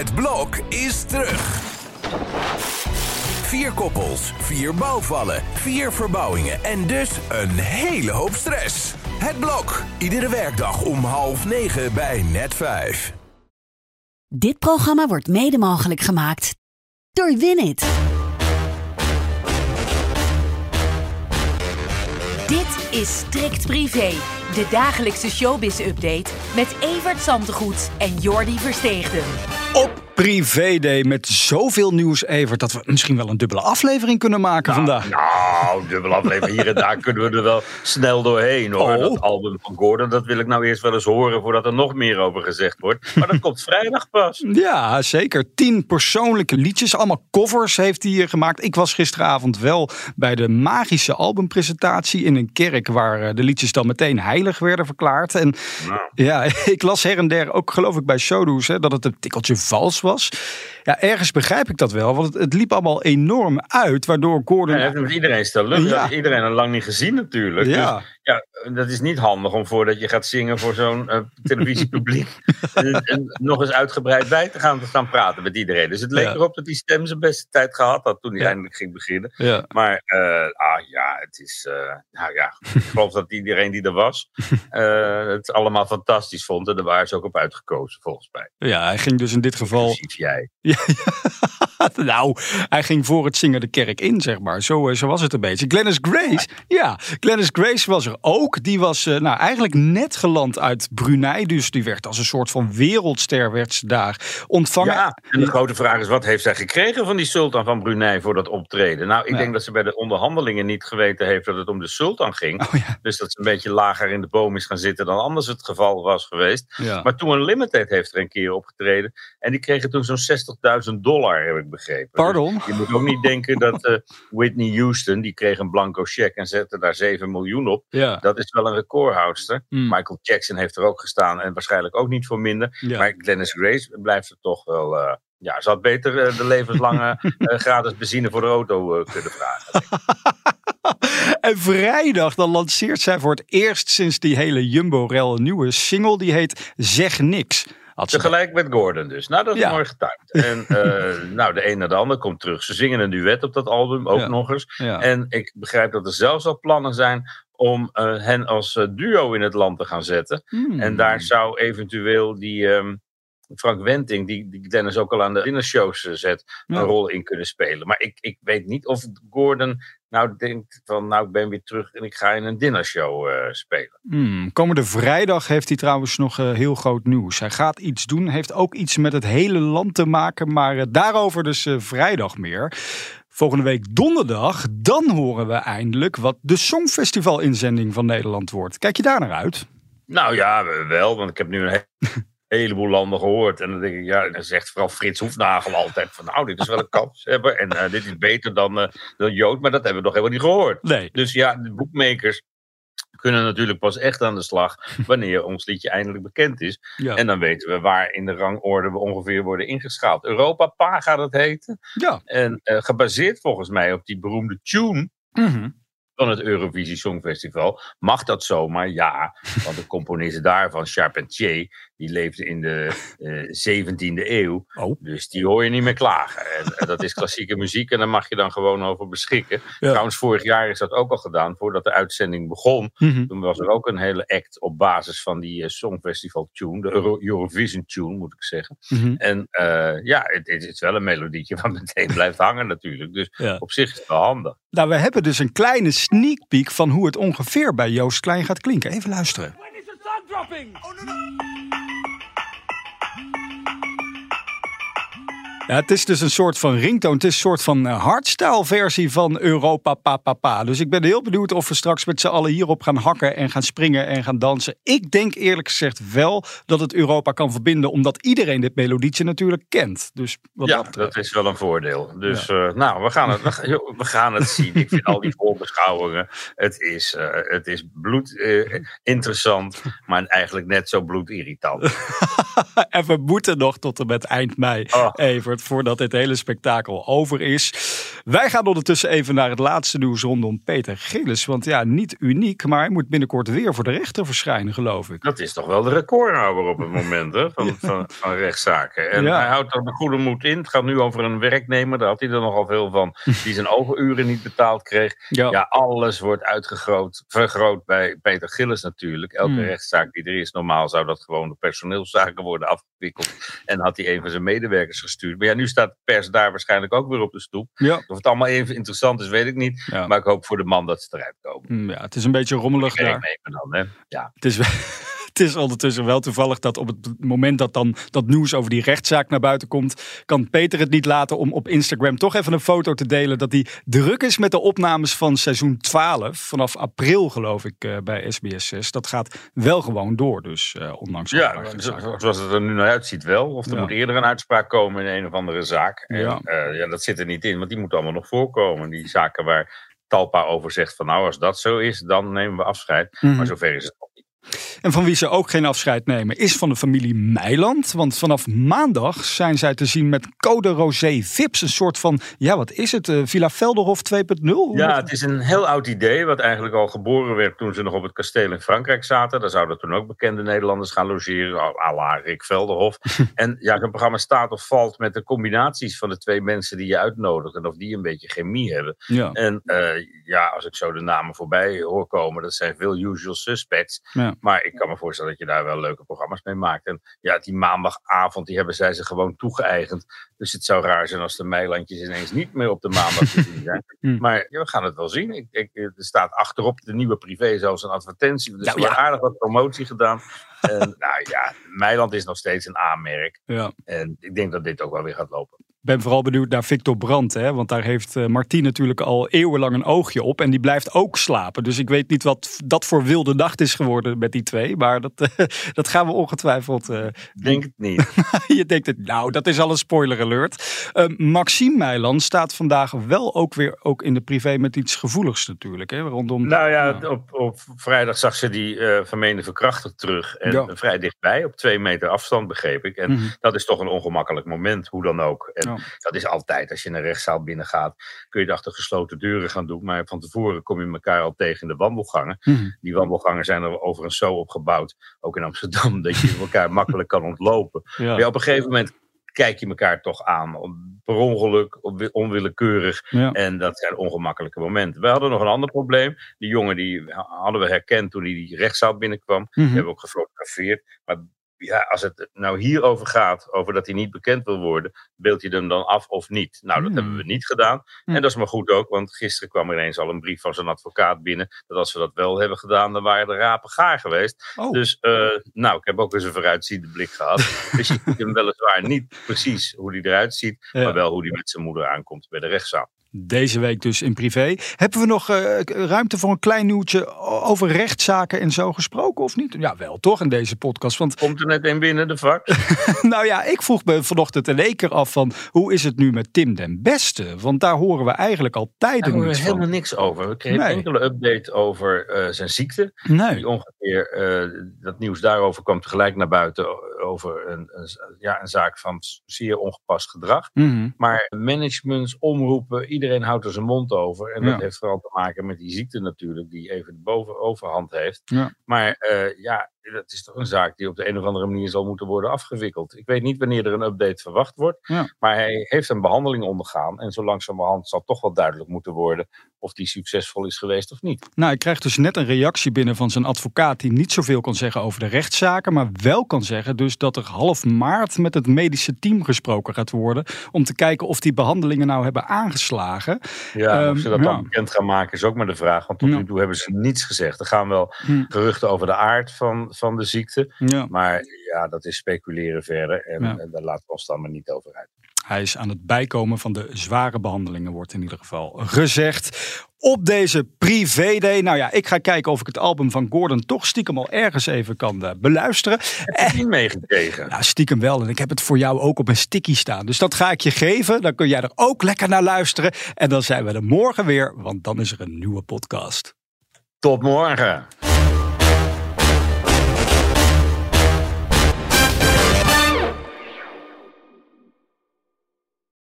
Het blok is terug. Vier koppels, vier bouwvallen, vier verbouwingen en dus een hele hoop stress. Het blok, iedere werkdag om half negen bij net vijf. Dit programma wordt mede mogelijk gemaakt door Winit. Dit is Strikt Privé, de dagelijkse showbiz-update met Evert Zantegoed en Jordi Versteegden. Op Privé Day met zoveel nieuws, Evert, dat we misschien wel een dubbele aflevering kunnen maken vandaag. Nou, dubbele aflevering hier en daar kunnen we er wel snel doorheen hoor. Oh. Dat album van Gordon, dat wil ik nou eerst wel eens horen voordat er nog meer over gezegd wordt. Maar dat komt vrijdag pas. Ja, zeker. Tien persoonlijke liedjes, allemaal covers heeft hij eh, gemaakt. Ik was gisteravond wel bij de magische albumpresentatie in een kerk waar eh, de liedjes dan meteen heilig werden verklaard. En Nou. ja, ik las her en der ook geloof ik bij Showdoes hè, dat het een tikkeltje vals was was. Ja, ergens begrijp ik dat wel, want het, het liep allemaal enorm uit, waardoor Gordon... Hij heeft iedereen stellen. Ja. Iedereen al lang niet gezien natuurlijk. Ja. Dus, ja, dat is niet handig om voordat je gaat zingen voor zo'n eh, televisiepubliek en, en nog eens uitgebreid bij te gaan te staan praten met iedereen. Dus het leek Ja. erop dat die stem zijn beste tijd gehad had toen hij Ja. eindelijk ging beginnen. Ja. Maar eh, ah ja, het is. eh, nou ja, ik geloof dat iedereen die er was eh, het allemaal fantastisch vond. En daar waren ze ook op uitgekozen, volgens mij. ja, hij ging dus in dit geval... Inclusief jij. Ja, nou, hij ging voor het zingen de kerk in, zeg maar. Zo, eh, zo was het een beetje. Glennis Grace, ja, Glennis Grace was er ook. Die was eh, nou, eigenlijk net geland uit Brunei. Dus die werd als een soort van wereldster werd ze daar ontvangen. Ja, en de grote vraag is: wat heeft zij gekregen van die sultan van Brunei voor dat optreden? Nou, ik Ja. denk dat ze bij de onderhandelingen niet geweten heeft dat het om de sultan ging. Oh ja, Dus dat ze een beetje lager in de boom is gaan zitten dan anders het geval was geweest. ja. Maar toen Limited heeft er een keer opgetreden. En die kregen toen zo'n 60.000 dollar, heb ik begrepen. Pardon? Dus je moet ook niet denken dat eh, Whitney Houston, die kreeg een blanco cheque en zette daar 7 miljoen op. Ja. Dat is wel een recordhoudster. Hmm. Michael Jackson heeft er ook gestaan en waarschijnlijk ook niet voor minder. Ja. Maar Glennis Grace blijft er toch wel. eh, ja, ze had beter eh, de levenslange gratis benzine voor de auto kunnen vragen. En vrijdag dan lanceert zij voor het eerst sinds die hele Jumbo-rel een nieuwe single. Die heet Zeg Niks. Had Tegelijk met Gordon dus. Nou, dat is Ja. mooi getimed. En eh, nou, de een naar de ander komt terug. Ze zingen een duet op dat album, ook Ja. nog eens. ja. En ik begrijp dat er zelfs al plannen zijn om eh, hen als eh, duo in het land te gaan zetten. Hmm. En daar zou eventueel die ehm, Frank Wenting, die, die Dennis ook al aan de dinnershows eh, zet, Ja. een rol in kunnen spelen. Maar ik, ik weet niet of Gordon nou denkt van, nou ik ben weer terug en ik ga in een dinnershow eh, spelen. Hmm, komende vrijdag heeft hij trouwens nog eh, heel groot nieuws. Hij gaat iets doen, heeft ook iets met het hele land te maken, maar daarover dus vrijdag meer. Volgende week donderdag, dan horen we eindelijk wat de Songfestival-inzending van Nederland wordt. Kijk je daar naar uit? Nou ja, wel, want ik heb nu een heleboel landen gehoord. En dan denk ik, ja, dan zegt vooral Frits Hoefnagel altijd van, nou, dit is wel een kans hebben. En eh, dit is beter dan, eh, dan Jood, maar dat hebben we nog helemaal niet gehoord. Nee. Dus ja, de boekmakers kunnen natuurlijk pas echt aan de slag wanneer ons liedje eindelijk bekend is. Ja. En dan weten we waar in de rangorde we ongeveer worden ingeschaald. Europa Pa gaat het heten. ja. En eh, gebaseerd volgens mij op die beroemde tune Mhm. Van het Eurovisie Songfestival. Mag dat zomaar? Ja. Want de componist daarvan, Charpentier, die leefde in de eh 17e eeuw. Oh. Dus die hoor je niet meer klagen. En, eh, dat is klassieke muziek en daar mag je dan gewoon over beschikken. Ja. Trouwens, vorig jaar is dat ook al gedaan, voordat de uitzending begon. Mhm. Toen was er ook een hele act op basis van die eh, Songfestival tune, de Euro- Eurovision tune moet ik zeggen. Mhm. En eh, ja, het, het is wel een melodietje wat meteen blijft hangen natuurlijk. Dus Ja. op zich is het wel handig. Nou, we hebben dus een kleine sneak peek van hoe het ongeveer bij Joost Klein gaat klinken. Even luisteren. When is the song dropping? Ja, het is dus een soort van ringtone. Het is een soort van eh, hardstyle versie van Europa Pa Pa Pa. Dus ik ben heel benieuwd of we straks met z'n allen hierop gaan hakken en gaan springen en gaan dansen. Ik denk eerlijk gezegd wel dat het Europa kan verbinden, omdat iedereen dit melodietje natuurlijk kent. Dus wat ja, dat is wel een voordeel. Dus eh, nou, we gaan, het, we, gaan het zien. Ik vind al die voorbeschouwingen, het is, eh, het is bloed interessant, maar eigenlijk net zo bloedirritant. En we moeten nog tot en met eind mei, Oh. Evert, voordat dit hele spektakel over is. Wij gaan ondertussen even naar het laatste nieuws rondom Peter Gillis. Want ja, niet uniek, maar hij moet binnenkort weer voor de rechter verschijnen, geloof ik. Dat is toch wel de recordhouder op het moment hè, van, van, van rechtszaken. En Ja. hij houdt er de goede moed in. Het gaat nu over een werknemer, daar had hij er nogal veel van, die zijn overuren niet betaald kreeg. Ja, alles wordt uitgegroot, vergroot bij Peter Gillis natuurlijk. Elke Hmm. rechtszaak die er is, normaal zou dat gewoon door personeelszaken worden afgewikkeld. En had hij een van zijn medewerkers gestuurd. Maar ja, nu staat de pers daar waarschijnlijk ook weer op de stoep. ja. Of het allemaal even interessant is, weet ik niet. Ja. Maar ik hoop voor de man dat ze eruit komen. Hm, ja, het is een beetje rommelig daar. Dan, hè? Ja. Het is, wel- het is ondertussen wel toevallig dat op het moment dat dan dat nieuws over die rechtszaak naar buiten komt, kan Peter het niet laten om op Instagram toch even een foto te delen dat hij druk is met de opnames van seizoen 12. Vanaf april geloof ik eh, bij SBS 6. Dat gaat wel gewoon door dus, eh, ondanks Ja, zoals het er nu naar uitziet wel. Of er Ja. moet eerder een uitspraak komen in een of andere zaak. En, Ja. ja. ja, dat zit er niet in, want die moeten allemaal nog voorkomen. Die zaken waar Talpa over zegt van nou, als dat zo is, dan nemen we afscheid. Mhm. Maar zover is het nog. En van wie ze ook geen afscheid nemen is van de familie Meiland. Want vanaf maandag zijn zij te zien met Code Rosé Vips. Een soort van, ja wat is het, eh, Villa Velderhof 2.0? Ja, het is een heel oud idee, wat eigenlijk al geboren werd toen ze nog op het kasteel in Frankrijk zaten. Daar zouden toen ook bekende Nederlanders gaan logeren, à la Rick Velderhof. en ja, zo'n programma staat of valt met de combinaties van de twee mensen die je uitnodigt. En of die een beetje chemie hebben. Ja. En eh, ja, als ik zo de namen voorbij hoor komen, dat zijn veel usual suspects. Ja. Maar ik kan me voorstellen dat je daar wel leuke programma's mee maakt. En ja, die maandagavond, die hebben zij zich gewoon toegeëigend. Dus het zou raar zijn als de Meilandjes ineens niet meer op de maandag te zien zijn. Hm. Maar ja, we gaan het wel zien. Ik, ik, er staat achterop de nieuwe privé zelfs een advertentie. Dus Ja, er wordt ja. aardig wat promotie gedaan. En nou ja, Meiland is nog steeds een A-merk. ja. En ik denk dat dit ook wel weer gaat lopen. ben vooral benieuwd naar Victor Brandt. Hè? Want daar heeft eh, Martien natuurlijk al eeuwenlang een oogje op. En die blijft ook slapen. Dus ik weet niet wat dat voor wilde nacht is geworden met die twee. Maar dat, dat gaan we ongetwijfeld. Ik denk het niet. je denkt het, nou, dat is al een spoiler alert. Eh, Maxime Meiland staat vandaag wel ook weer ook in de privé met iets gevoeligs natuurlijk. Hè? Rondom Nou ja, op, op vrijdag zag ze die vermeende verkrachter terug. En Ja. vrij dichtbij, op twee meter afstand begreep ik. En Mhm. dat is toch een ongemakkelijk moment, hoe dan ook. En Ja. dat is altijd, als je een rechtszaal binnengaat, kun je het achter gesloten deuren gaan doen. Maar van tevoren kom je elkaar al tegen in de wandelgangen. Mhm. Die wandelgangen zijn er overigens zo opgebouwd, ook in Amsterdam, dat je elkaar makkelijk kan ontlopen. Ja. Maar ja, op een gegeven moment kijk je elkaar toch aan. om- Per ongeluk, onwi- onwillekeurig. Ja. En dat zijn ongemakkelijke momenten. We hadden nog een ander probleem. Die jongen die hadden we herkend toen hij die rechtszaal binnenkwam. Die Mhm. hebben we ook gefotografeerd. Maar ja, als het nou hierover gaat, over dat hij niet bekend wil worden, beeld je hem dan af of niet? Nou, dat Hmm. hebben we niet gedaan. Hmm. En dat is maar goed ook, want gisteren kwam er ineens al een brief van zijn advocaat binnen. Dat als we dat wel hebben gedaan, dan waren de rapen gaar geweest. Oh. Dus, eh, nou, ik heb ook eens een vooruitziende blik gehad. dus je ziet hem weliswaar niet precies hoe hij eruit ziet, Ja. maar wel hoe hij met zijn moeder aankomt bij de rechtszaal. Deze week dus in privé. Hebben we nog eh, ruimte voor een klein nieuwtje over rechtszaken en zo gesproken of niet? Ja, wel toch in deze podcast. Want Komt er net een binnen, de vak? nou ja, ik vroeg me vanochtend in één keer af van hoe is het nu met Tim den Beste? Want daar horen we eigenlijk al Daar tijden horen we niets helemaal van. niks over. We kregen Nee. enkele update over eh, zijn ziekte. Nee. Die ongeveer, eh, dat nieuws daarover kwam tegelijk naar buiten over een, een, ja, een zaak van zeer ongepast gedrag. Mhm. Maar managements, omroepen, iedereen houdt er zijn mond over. En dat heeft vooral te maken met die ziekte natuurlijk, die even de boven, overhand heeft. Ja. Maar eh, ja, dat is toch een zaak die op de een of andere manier zal moeten worden afgewikkeld. Ik weet niet wanneer er een update verwacht wordt. Ja. Maar hij heeft een behandeling ondergaan. En zo langzamerhand zal toch wel duidelijk moeten worden of die succesvol is geweest of niet. Nou, ik krijg dus net een reactie binnen van zijn advocaat die niet zoveel kan zeggen over de rechtszaken, maar wel kan zeggen dus dat er half maart met het medische team gesproken gaat worden om te kijken of die behandelingen nou hebben aangeslagen. Ja, Ehm, of ze dat ja. dan bekend gaan maken is ook maar de vraag. Want tot Ja. nu toe hebben ze niets gezegd. Er gaan wel Hm. geruchten over de aard van, van de ziekte. Ja. Maar ja, dat is speculeren verder. En, Ja. en daar laten we ons dan maar niet over uit. Hij is aan het bijkomen van de zware behandelingen, wordt in ieder geval gezegd. Op deze privé-day. Nou ja, ik ga kijken of ik het album van Gordon toch stiekem al ergens even kan eh, beluisteren. Heb je niet meegekregen? Ja, stiekem wel. En ik heb het voor jou ook op een sticky staan. Dus dat ga ik je geven. Dan kun jij er ook lekker naar luisteren. En dan zijn we er morgen weer, want dan is er een nieuwe podcast. Tot morgen.